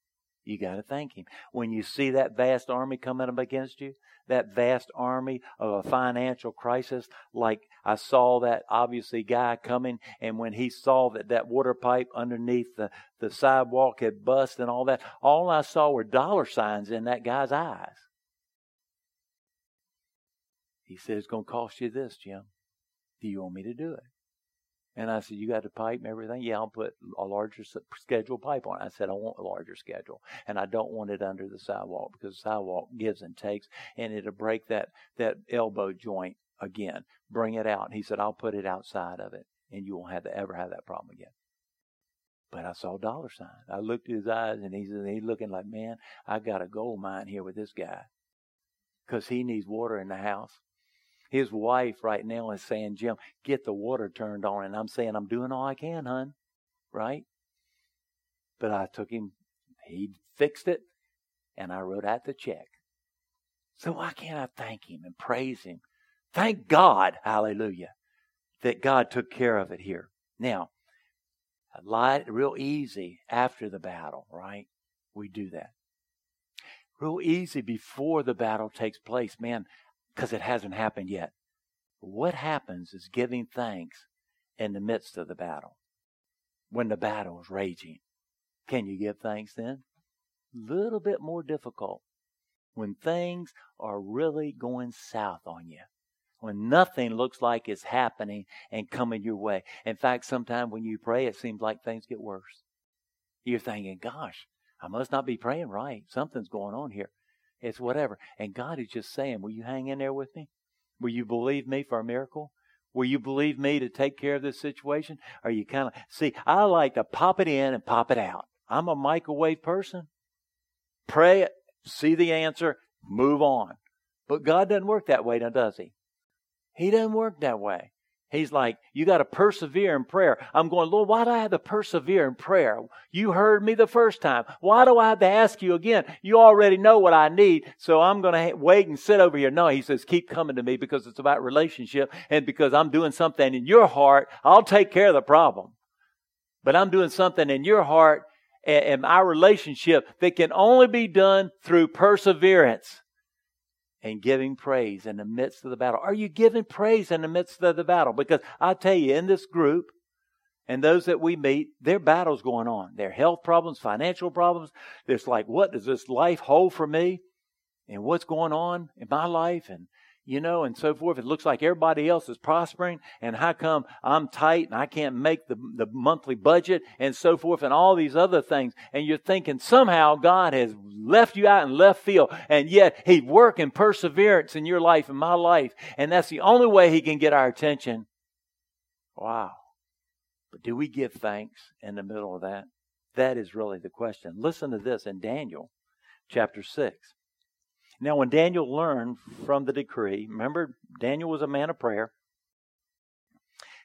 Speaker 1: You got to thank Him. When you see that vast army coming up against you, that vast army of a financial crisis, like I saw that obviously guy coming, and when he saw that that water pipe underneath the, the sidewalk had bust and all that, all I saw were dollar signs in that guy's eyes. He said, It's going to cost you this, Jim. Do you want me to do it? And I said, You got the pipe and everything? Yeah, I'll put a larger schedule pipe on. I said, I want a larger schedule. And I don't want it under the sidewalk because the sidewalk gives and takes and it'll break that, that elbow joint again. Bring it out. He said, I'll put it outside of it and you won't have to ever have that problem again. But I saw dollar signs. I looked at his eyes and he's, he's looking like, man, I got a gold mine here with this guy because he needs water in the house. His wife right now is saying, Jim, get the water turned on. And I'm saying, I'm doing all I can, hon. Right? But I took him, he fixed it, and I wrote out the check. So why can't I thank him and praise him? Thank God, hallelujah, that God took care of it here. Now, a lot, real easy after the battle, right? We do that. Real easy before the battle takes place. Man, because it hasn't happened yet. What happens is giving thanks in the midst of the battle. When the battle is raging. Can you give thanks then? A little bit more difficult. When things are really going south on you. When nothing looks like it's happening and coming your way. In fact, sometimes when you pray, it seems like things get worse. You're thinking, gosh, I must not be praying right. Something's going on here. It's whatever. And God is just saying, Will you hang in there with me? Will you believe me for a miracle? Will you believe me to take care of this situation? Are you kind of see? I like to pop it in and pop it out. I'm a microwave person. Pray it, see the answer, move on. But God doesn't work that way, now does He? He doesn't work that way. He's like, you got to persevere in prayer. I'm going, Lord, why do I have to persevere in prayer? You heard me the first time. Why do I have to ask you again? You already know what I need, so I'm going to wait and sit over here. No, he says, keep coming to me because it's about relationship and because I'm doing something in your heart. I'll take care of the problem. But I'm doing something in your heart and our relationship that can only be done through perseverance and giving praise in the midst of the battle? Are you giving praise in the midst of the battle? Because I tell you, in this group and those that we meet, their battles going on. Their health problems, financial problems. It's like, what does this life hold for me? And what's going on in my life? And you know, and so forth. It looks like everybody else is prospering, and how come I'm tight and I can't make the, the monthly budget and so forth, and all these other things. And you're thinking somehow God has left you out in left field, and yet He's working perseverance in your life and my life, and that's the only way He can get our attention. Wow. But do we give thanks in the middle of that? That is really the question. Listen to this in Daniel chapter 6. Now, when Daniel learned from the decree, remember, Daniel was a man of prayer.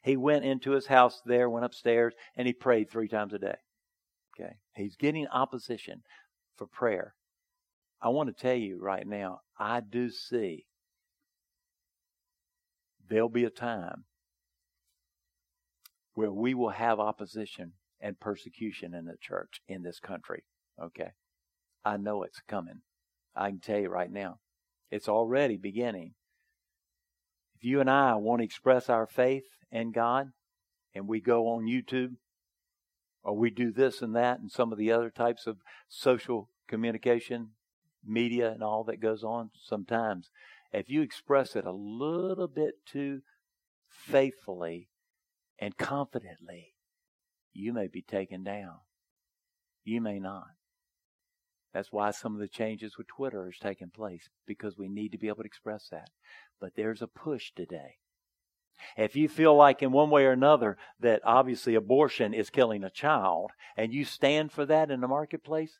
Speaker 1: He went into his house there, went upstairs, and he prayed three times a day. Okay. He's getting opposition for prayer. I want to tell you right now, I do see there'll be a time where we will have opposition and persecution in the church in this country. Okay. I know it's coming. I can tell you right now, it's already beginning. If you and I want to express our faith in God and we go on YouTube or we do this and that and some of the other types of social communication, media, and all that goes on, sometimes if you express it a little bit too faithfully and confidently, you may be taken down. You may not. That's why some of the changes with Twitter is taking place because we need to be able to express that. But there's a push today. If you feel like in one way or another that obviously abortion is killing a child and you stand for that in the marketplace,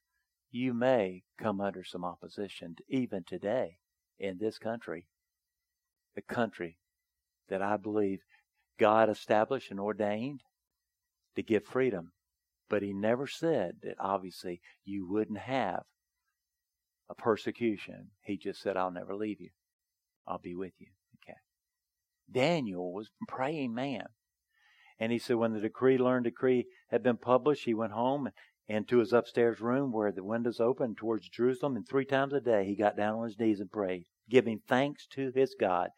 Speaker 1: you may come under some opposition even today in this country. The country that I believe God established and ordained to give freedom but he never said that obviously you wouldn't have a persecution. He just said, I'll never leave you. I'll be with you. Okay. Daniel was a praying man. And he said when the decree, learned decree, had been published, he went home and into his upstairs room where the windows open towards Jerusalem, and three times a day he got down on his knees and prayed, giving thanks to his God,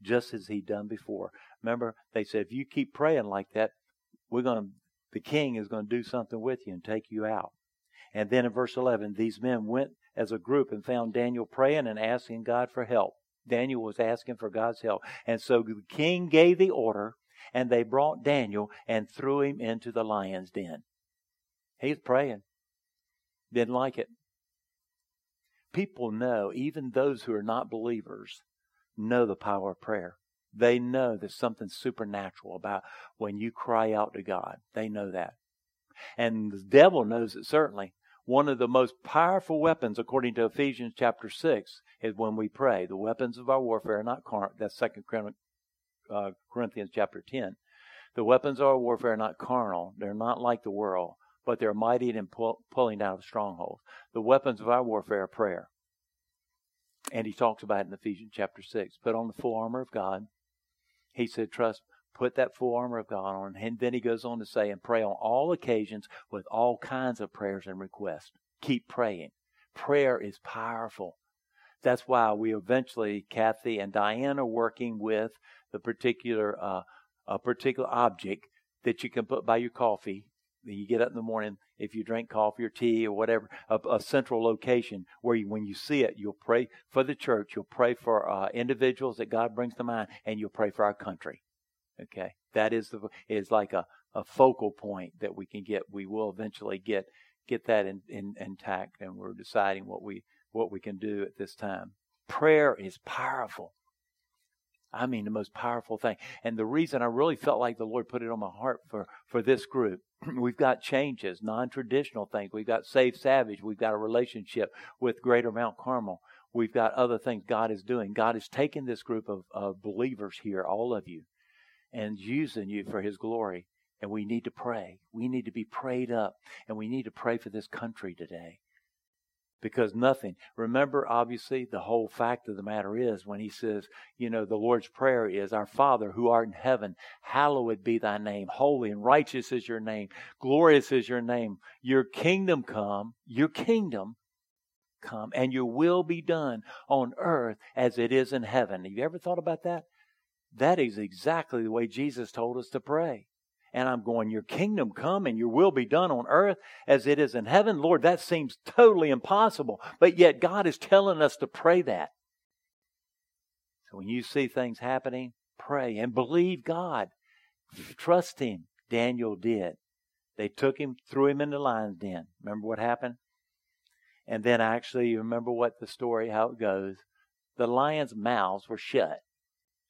Speaker 1: just as he'd done before. Remember, they said, if you keep praying like that, we're going to, the king is going to do something with you and take you out. And then in verse 11, these men went as a group and found Daniel praying and asking God for help. Daniel was asking for God's help. And so the king gave the order, and they brought Daniel and threw him into the lion's den. He's praying. Didn't like it. People know, even those who are not believers, know the power of prayer. They know there's something supernatural about when you cry out to God. They know that. And the devil knows it certainly. One of the most powerful weapons, according to Ephesians chapter 6, is when we pray. The weapons of our warfare are not carnal. That's 2 uh, Corinthians chapter 10. The weapons of our warfare are not carnal. They're not like the world, but they're mighty in pull, pulling down of strongholds. The weapons of our warfare are prayer. And he talks about it in Ephesians chapter 6. Put on the full armor of God. He said, trust, put that full armor of God on. And then he goes on to say, and pray on all occasions with all kinds of prayers and requests. Keep praying. Prayer is powerful. That's why we eventually, Kathy and Diane are working with the particular, uh, a particular object that you can put by your coffee. You get up in the morning, if you drink coffee or tea or whatever, a, a central location where you, when you see it, you'll pray for the church, you'll pray for uh, individuals that God brings to mind, and you'll pray for our country. Okay, that is the is like a, a focal point that we can get. We will eventually get get that in, in, intact, and we're deciding what we what we can do at this time. Prayer is powerful. I mean, the most powerful thing. And the reason I really felt like the Lord put it on my heart for, for this group, we've got changes, non traditional things. We've got Save Savage. We've got a relationship with Greater Mount Carmel. We've got other things God is doing. God is taking this group of, of believers here, all of you, and using you for His glory. And we need to pray. We need to be prayed up. And we need to pray for this country today because nothing. Remember, obviously, the whole fact of the matter is when he says, you know, the Lord's Prayer is, Our Father who art in heaven, hallowed be thy name. Holy and righteous is your name. Glorious is your name. Your kingdom come, your kingdom come, and your will be done on earth as it is in heaven. Have you ever thought about that? That is exactly the way Jesus told us to pray. And I'm going, Your kingdom come and your will be done on earth as it is in heaven. Lord, that seems totally impossible. But yet God is telling us to pray that. So when you see things happening, pray and believe God. Trust Him. Daniel did. They took him, threw him in the lion's den. Remember what happened? And then actually, you remember what the story, how it goes. The lions' mouths were shut.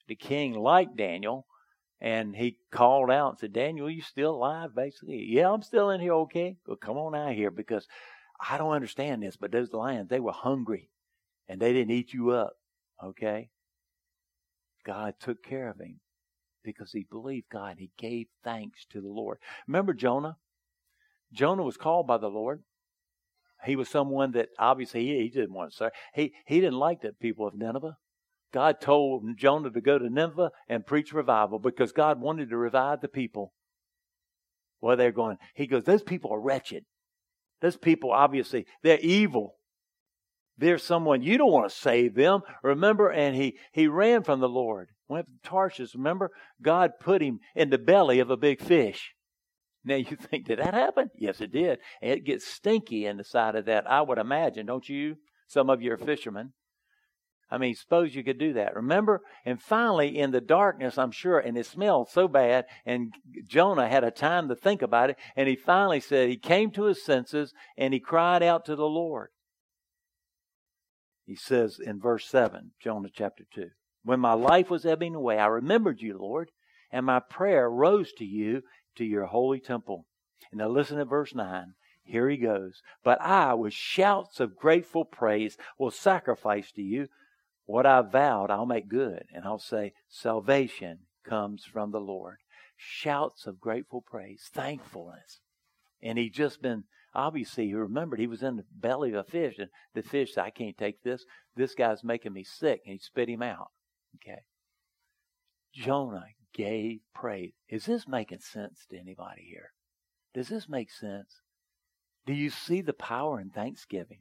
Speaker 1: The king liked Daniel, and he called out and said, Daniel, you still alive? Basically, yeah, I'm still in here, okay? Well, come on out here because I don't understand this, but those lions, they were hungry and they didn't eat you up, okay? God took care of him because he believed God. He gave thanks to the Lord. Remember Jonah? Jonah was called by the Lord. He was someone that obviously he, he didn't want to serve. He, he didn't like the people of Nineveh. God told Jonah to go to Nineveh and preach revival because God wanted to revive the people. Well, they're going, he goes, those people are wretched. Those people, obviously, they're evil. They're someone, you don't want to save them. Remember, and he, he ran from the Lord. Went to Tarshish. Remember, God put him in the belly of a big fish. Now you think, did that happen? Yes, it did. And it gets stinky in the side of that, I would imagine, don't you? Some of you are fishermen. I mean, suppose you could do that. Remember? And finally, in the darkness, I'm sure, and it smelled so bad, and Jonah had a time to think about it, and he finally said he came to his senses and he cried out to the Lord. He says in verse 7, Jonah chapter 2, When my life was ebbing away, I remembered you, Lord, and my prayer rose to you to your holy temple. And now listen to verse 9. Here he goes. But I, with shouts of grateful praise, will sacrifice to you. What I vowed, I'll make good. And I'll say, salvation comes from the Lord. Shouts of grateful praise, thankfulness. And he'd just been, obviously, he remembered he was in the belly of a fish, and the fish said, I can't take this. This guy's making me sick. And he spit him out. Okay. Jonah gave praise. Is this making sense to anybody here? Does this make sense? Do you see the power in thanksgiving?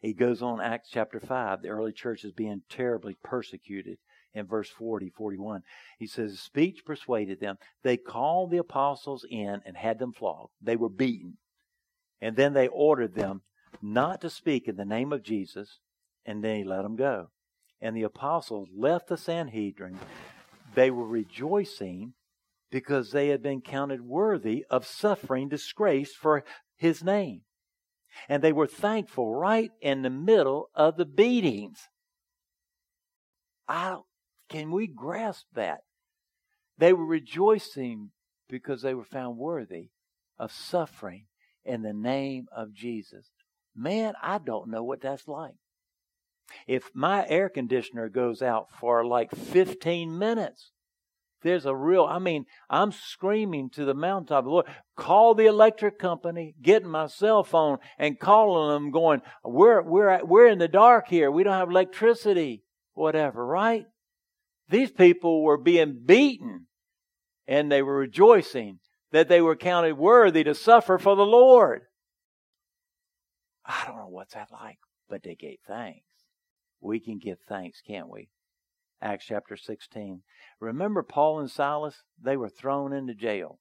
Speaker 1: He goes on, Acts chapter 5. The early church is being terribly persecuted in verse 40, 41. He says, Speech persuaded them. They called the apostles in and had them flogged. They were beaten. And then they ordered them not to speak in the name of Jesus, and then he let them go. And the apostles left the Sanhedrin. They were rejoicing because they had been counted worthy of suffering disgrace for his name. And they were thankful right in the middle of the beatings. I, can we grasp that? They were rejoicing because they were found worthy of suffering in the name of Jesus. Man, I don't know what that's like. If my air conditioner goes out for like 15 minutes, there's a real, I mean, I'm screaming to the mountaintop, Lord, call the electric company, getting my cell phone and calling them going, we're, we're, we're in the dark here. We don't have electricity, whatever, right? These people were being beaten and they were rejoicing that they were counted worthy to suffer for the Lord. I don't know what's that like, but they gave thanks. We can give thanks, can't we? Acts chapter 16. Remember Paul and Silas? They were thrown into jail.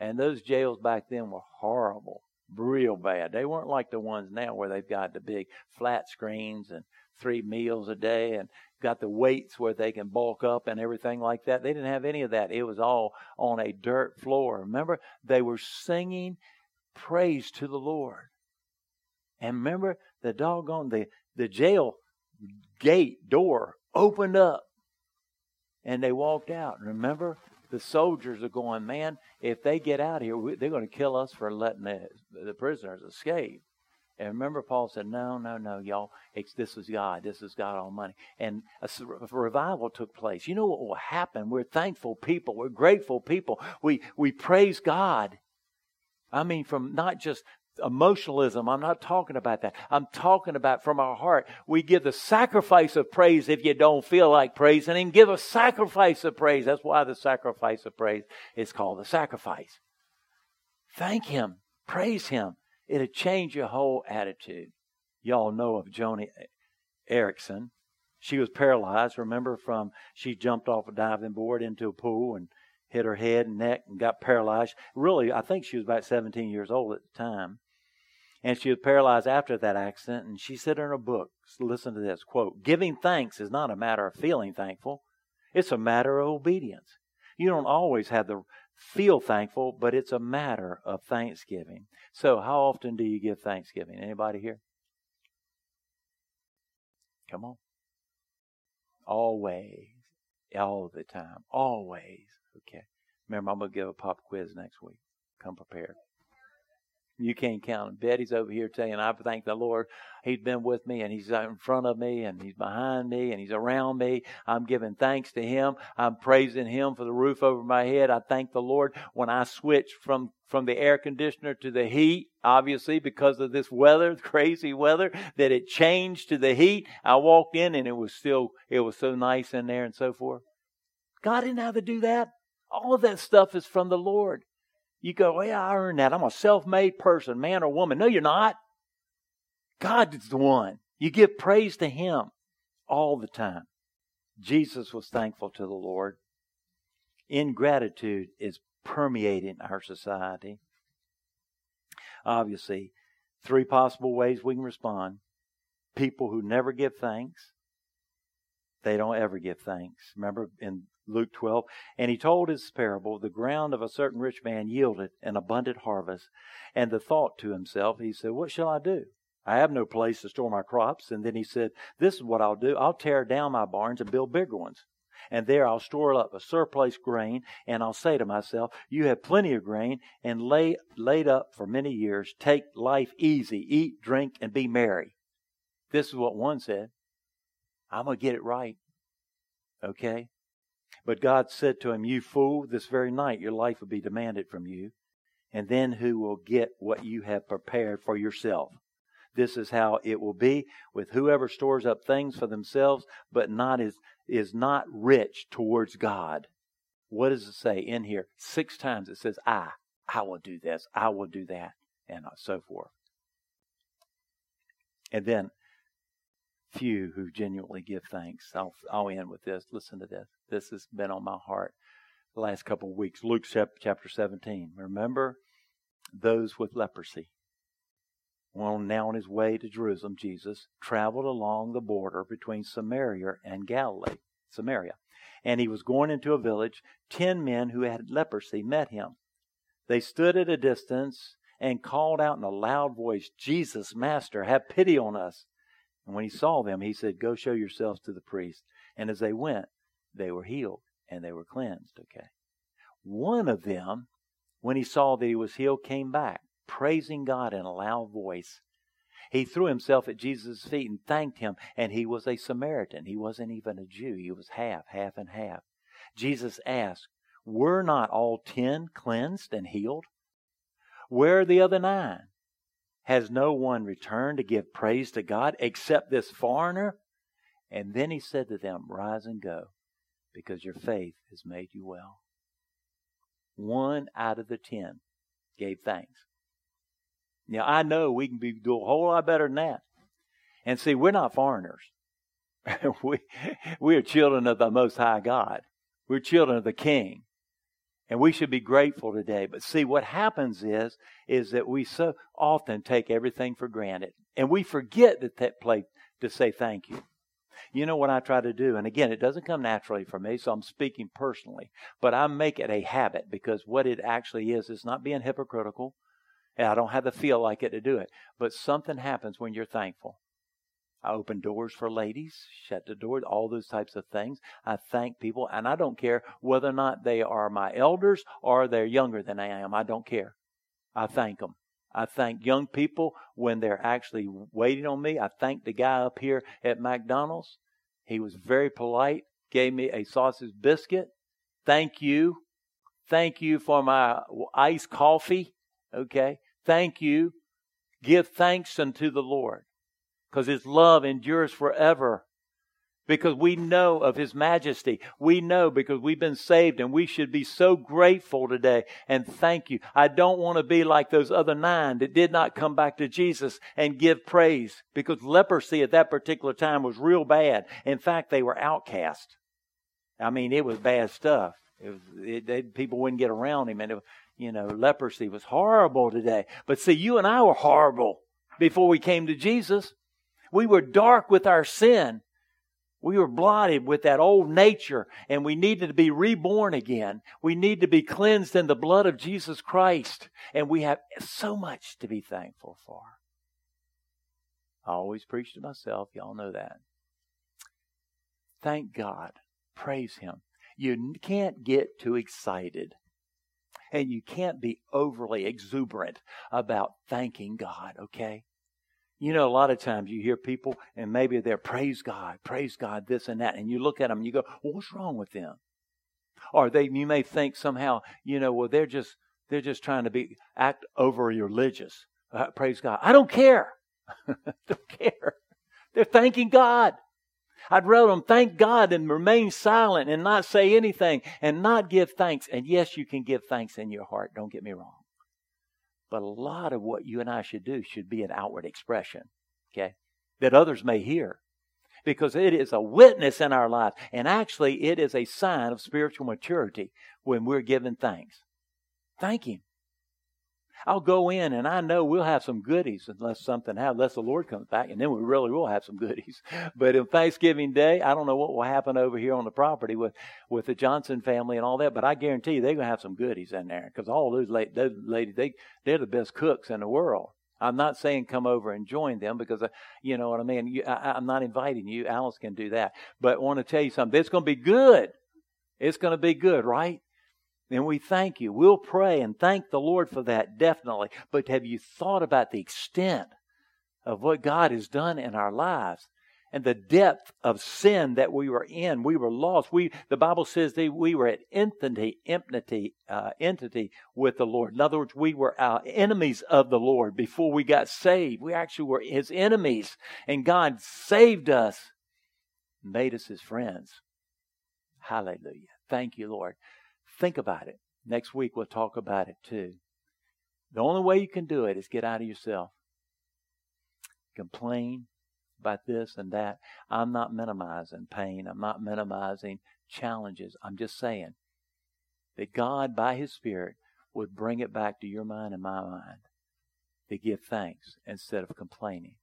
Speaker 1: And those jails back then were horrible, real bad. They weren't like the ones now where they've got the big flat screens and three meals a day and got the weights where they can bulk up and everything like that. They didn't have any of that. It was all on a dirt floor. Remember, they were singing praise to the Lord. And remember, the doggone the the jail gate door opened up and they walked out. Remember, the soldiers are going, man, if they get out here, they're going to kill us for letting the, the prisoners escape. And remember, Paul said, no, no, no, y'all, it's, this is God. This is God Almighty. And a, a, revival took place. You know what will happen? We're thankful people. We're grateful people. We, we praise God. I mean, from not just emotionalism. I'm not talking about that. I'm talking about from our heart. We give the sacrifice of praise if you don't feel like praising Him. Give a sacrifice of praise. That's why the sacrifice of praise is called the sacrifice. Thank Him. Praise Him. It'll change your whole attitude. Y'all know of Joni Eareckson. She was paralyzed, remember, from she jumped off a diving board into a pool and hit her head and neck and got paralyzed. Really, I think she was about 17 years old at the time and she was paralyzed after that accident. And she said in her book, listen to this quote, giving thanks is not a matter of feeling thankful, it's a matter of obedience. You don't always have to feel thankful, but it's a matter of thanksgiving. So, how often do you give thanksgiving? Anybody here? Come on. Always. All the time. Always. Okay. Remember, I'm going to give a pop quiz next week. Come prepared. You can't count him. Betty's over here telling, I thank the Lord. He's been with me and he's in front of me and he's behind me and he's around me. I'm giving thanks to him. I'm praising him for the roof over my head. I thank the Lord when I switch from, from the air conditioner to the heat, obviously because of this weather, crazy weather, that it changed to the heat. I walked in and it was still, it was so nice in there and so forth. God didn't have to do that. All of that stuff is from the Lord. You go, well, I earned that. I'm a self made person, man or woman. No, you're not. God is the one. You give praise to Him all the time. Jesus was thankful to the Lord. Ingratitude is permeating our society. Obviously, three possible ways we can respond. People who never give thanks, they don't ever give thanks. Remember in Luke 12. And he told his parable, the ground of a certain rich man yielded an abundant harvest. And the thought to himself, he said, What shall I do? I have no place to store my crops. And then he said, This is what I'll do. I'll tear down my barns and build bigger ones. And there I'll store up a surplus grain, and I'll say to myself, You have plenty of grain and lay laid up for many years. Take life easy, eat, drink, and be merry. This is what one said. I'm going to get it right. Okay? But God said to him, You fool, this very night your life will be demanded from you. And then who will get what you have prepared for yourself? This is how it will be with whoever stores up things for themselves, but not is, is not rich towards God. What does it say in here? Six times it says, I, I will do this, I will do that. and so forth. And then, few who genuinely give thanks. I'll, I'll end with this. Listen to this. This has been on my heart the last couple of weeks. Luke chapter 17. Remember those with leprosy. Well, now on his way to Jerusalem, Jesus traveled along the border between Samaria and Galilee. Samaria. And he was going into a village. Ten men who had leprosy met him. They stood at a distance and called out in a loud voice, Jesus, Master, have pity on us. And when he saw them, he said, Go show yourselves to the priest. And as they went, they were healed and they were cleansed. Okay. One of them, when he saw that he was healed, came back, praising God in a loud voice. He threw himself at Jesus' feet and thanked him, and he was a Samaritan. He wasn't even a Jew, he was half, half and half. Jesus asked, Were not all ten cleansed and healed? Where are the other nine? Has no one returned to give praise to God except this foreigner? And then he said to them, Rise and go, because your faith has made you well. One out of the ten gave thanks. Now, I know we can be, do a whole lot better than that. And see, we're not foreigners. we, we are children of the Most High God. We're children of the King. And we should be grateful today. But see, what happens is, is that we so often take everything for granted. And we forget that, that play, to say thank you. You know what I try to do? And again, it doesn't come naturally for me, so I'm speaking personally. But I make it a habit because what it actually is, is not being hypocritical. And I don't have to feel like it to do it. But something happens when you're thankful. I open doors for ladies, shut the door, all those types of things. I thank people, and I don't care whether or not they are my elders or they're younger than I am. I don't care. I thank them. I thank young people when they're actually waiting on me. I thank the guy up here at McDonald's. He was very polite, gave me a sausage biscuit. Thank you. Thank you for my iced coffee. Okay. Thank you. Give thanks unto the Lord because his love endures forever. Because we know of his majesty. We know because we've been saved and we should be so grateful today and thank you. I don't want to be like those other nine that did not come back to Jesus and give praise because leprosy at that particular time was real bad. In fact, they were outcast. I mean, it was bad stuff. It was, it, they, people wouldn't get around him and it, you know, leprosy was horrible today. But see, you and I were horrible before we came to Jesus. We were dark with our sin. We were blotted with that old nature and we needed to be reborn again. We need to be cleansed in the blood of Jesus Christ. And we have so much to be thankful for. I always preach to myself. Y'all know that. Thank God. Praise Him. You can't get too excited and you can't be overly exuberant about thanking God, okay? You know, a lot of times you hear people and maybe they're praise God, praise God, this and that, and you look at them and you go, well, "What's wrong with them?" Or they, you may think somehow, you know, well, they're just they're just trying to be act over religious. Uh, praise God. I don't care. don't care. They're thanking God. I'd rather them thank God and remain silent and not say anything and not give thanks. And yes, you can give thanks in your heart. Don't get me wrong. But a lot of what you and I should do should be an outward expression, okay, that others may hear. Because it is a witness in our life. And actually, it is a sign of spiritual maturity when we're giving thanks. Thank Him. I'll go in and I know we'll have some goodies unless something happens, unless the Lord comes back, and then we really will have some goodies. But in Thanksgiving Day, I don't know what will happen over here on the property with, with the Johnson family and all that, but I guarantee you they're going to have some goodies in there because all those, la- those ladies, they, they're the best cooks in the world. I'm not saying come over and join them because, uh, you know what I mean? You, I, I'm not inviting you. Alice can do that. But I want to tell you something. It's going to be good. It's going to be good, right? And we thank you. We'll pray and thank the Lord for that, definitely. But have you thought about the extent of what God has done in our lives? And the depth of sin that we were in, we were lost. We, the Bible says that we were at entity, entity, uh, entity with the Lord. In other words, we were our enemies of the Lord before we got saved. We actually were His enemies, and God saved us, made us His friends. Hallelujah! Thank you, Lord. Think about it. Next week we'll talk about it too. The only way you can do it is get out of yourself. Complain about this and that. I'm not minimizing pain. I'm not minimizing challenges. I'm just saying that God, by His Spirit, would bring it back to your mind and my mind to give thanks instead of complaining.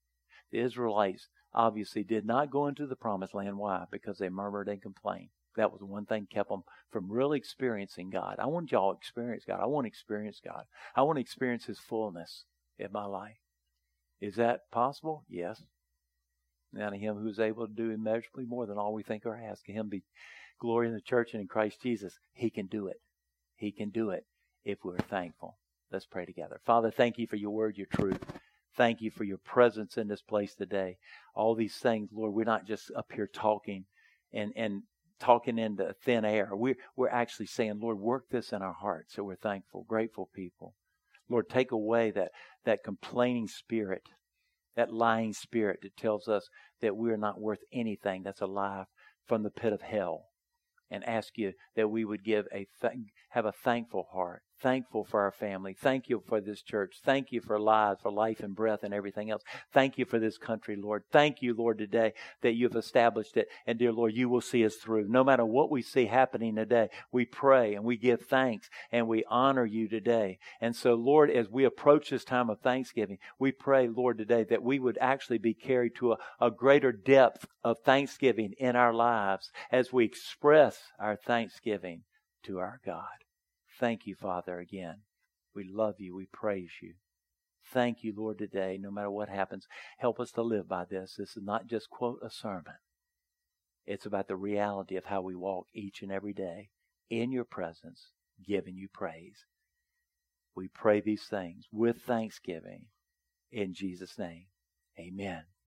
Speaker 1: The Israelites obviously did not go into the promised land. Why? Because they murmured and complained. That was one thing kept them from really experiencing God. I want y'all to experience God. I want to experience God. I want to experience His fullness in my life. Is that possible? Yes. Now to Him who is able to do immeasurably more than all we think or ask. To Him be glory in the church and in Christ Jesus. He can do it. He can do it if we're thankful. Let's pray together. Father, thank you for your word, your truth. Thank you for your presence in this place today. All these things, Lord, we're not just up here talking and, and talking into thin air. We're, we're actually saying, Lord, work this in our hearts so we're thankful, grateful people. Lord, take away that, that complaining spirit, that lying spirit that tells us that we're not worth anything. That's a from the pit of hell. And ask you that we would give a th- have a thankful heart Thankful for our family. Thank you for this church. Thank you for lives, for life and breath and everything else. Thank you for this country, Lord. Thank you, Lord, today that you've established it. And dear Lord, you will see us through. No matter what we see happening today, we pray and we give thanks and we honor you today. And so, Lord, as we approach this time of Thanksgiving, we pray, Lord, today that we would actually be carried to a, a greater depth of thanksgiving in our lives as we express our thanksgiving to our God. Thank you, Father, again. We love you. We praise you. Thank you, Lord, today. No matter what happens, help us to live by this. This is not just, quote, a sermon. It's about the reality of how we walk each and every day in your presence, giving you praise. We pray these things with thanksgiving in Jesus' name. Amen.